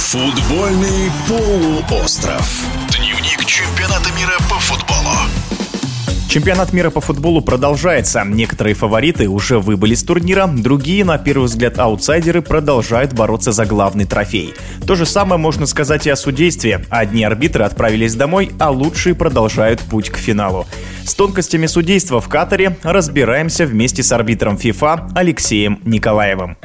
Футбольный полуостров. Дневник чемпионата мира по футболу. Чемпионат мира по футболу продолжается. Некоторые фавориты уже выбыли с турнира, другие, на первый взгляд, аутсайдеры продолжают бороться за главный трофей. То же самое можно сказать и о судействе. Одни арбитры отправились домой, а лучшие продолжают путь к финалу. С тонкостями судейства в Катаре разбираемся вместе с арбитром ФИФА Алексеем Николаевым.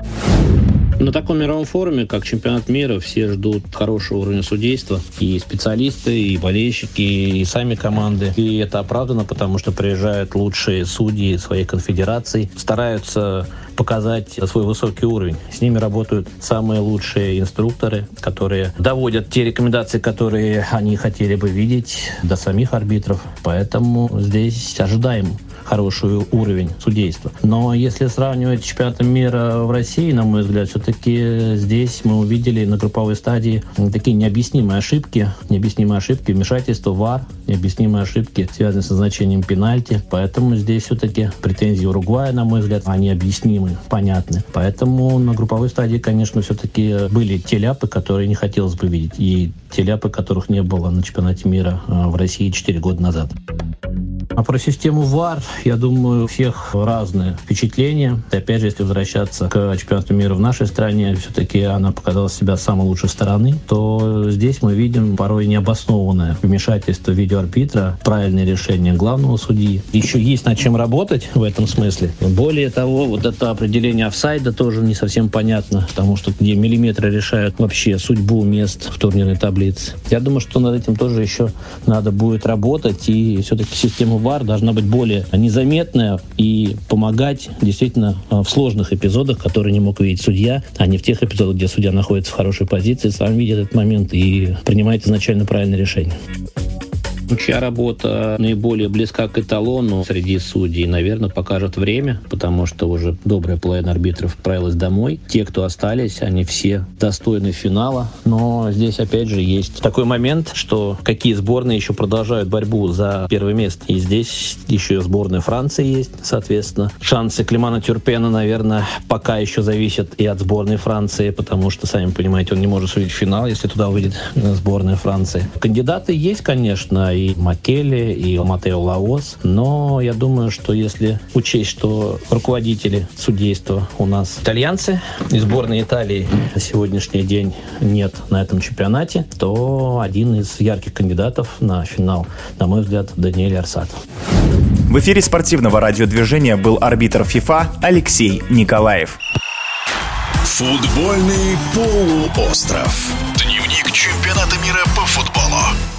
На таком мировом форуме, как чемпионат мира, все ждут хорошего уровня судейства. И специалисты, и болельщики, и сами команды. И это оправдано, потому что приезжают лучшие судьи своей конфедерации, стараются показать свой высокий уровень. С ними работают самые лучшие инструкторы, которые доводят те рекомендации, которые они хотели бы видеть до самих арбитров. Поэтому здесь ожидаем хороший уровень судейства. Но если сравнивать с мира в России, на мой взгляд, все-таки здесь мы увидели на групповой стадии такие необъяснимые ошибки, необъяснимые ошибки, вмешательство ВАР, необъяснимые ошибки, связанные с назначением пенальти. Поэтому здесь все-таки претензии Уругвая, на мой взгляд, они объяснимы, понятны. Поэтому на групповой стадии, конечно, все-таки были те ляпы, которые не хотелось бы видеть, и те ляпы, которых не было на чемпионате мира э, в России 4 года назад. А про систему ВАР, я думаю, у всех разные впечатления. И опять же, если возвращаться к чемпионату мира в нашей стране, все-таки она показала себя с самой лучшей стороны, то здесь мы видим порой необоснованное вмешательство видеоарбитра, правильное решение главного судьи. Еще есть над чем работать в этом смысле. Более того, вот это определение офсайда тоже не совсем понятно, потому что где миллиметры решают вообще судьбу мест в турнирной таблице. Я думаю, что над этим тоже еще надо будет работать, и все-таки систему ВАР должна быть более незаметная и помогать действительно э, в сложных эпизодах, которые не мог видеть судья, а не в тех эпизодах, где судья находится в хорошей позиции, сам видит этот момент и принимает изначально правильное решение. Чья работа наиболее близка к эталону среди судей, наверное, покажет время, потому что уже добрая половина арбитров отправилась домой. Те, кто остались, они все достойны финала. Но здесь, опять же, есть такой момент, что какие сборные еще продолжают борьбу за первое место. И здесь еще сборная Франции есть, соответственно. Шансы Климана Тюрпена, наверное, пока еще зависят и от сборной Франции, потому что, сами понимаете, он не может судить финал, если туда выйдет сборная Франции. Кандидаты есть, конечно, и Макеле, и Матео Лаос. Но я думаю, что если учесть, что руководители судейства у нас итальянцы, и сборной Италии на сегодняшний день нет на этом чемпионате, то один из ярких кандидатов на финал, на мой взгляд, Даниэль Арсатов. В эфире спортивного радиодвижения был арбитр ФИФА Алексей Николаев. Футбольный полуостров. Дневник чемпионата мира по футболу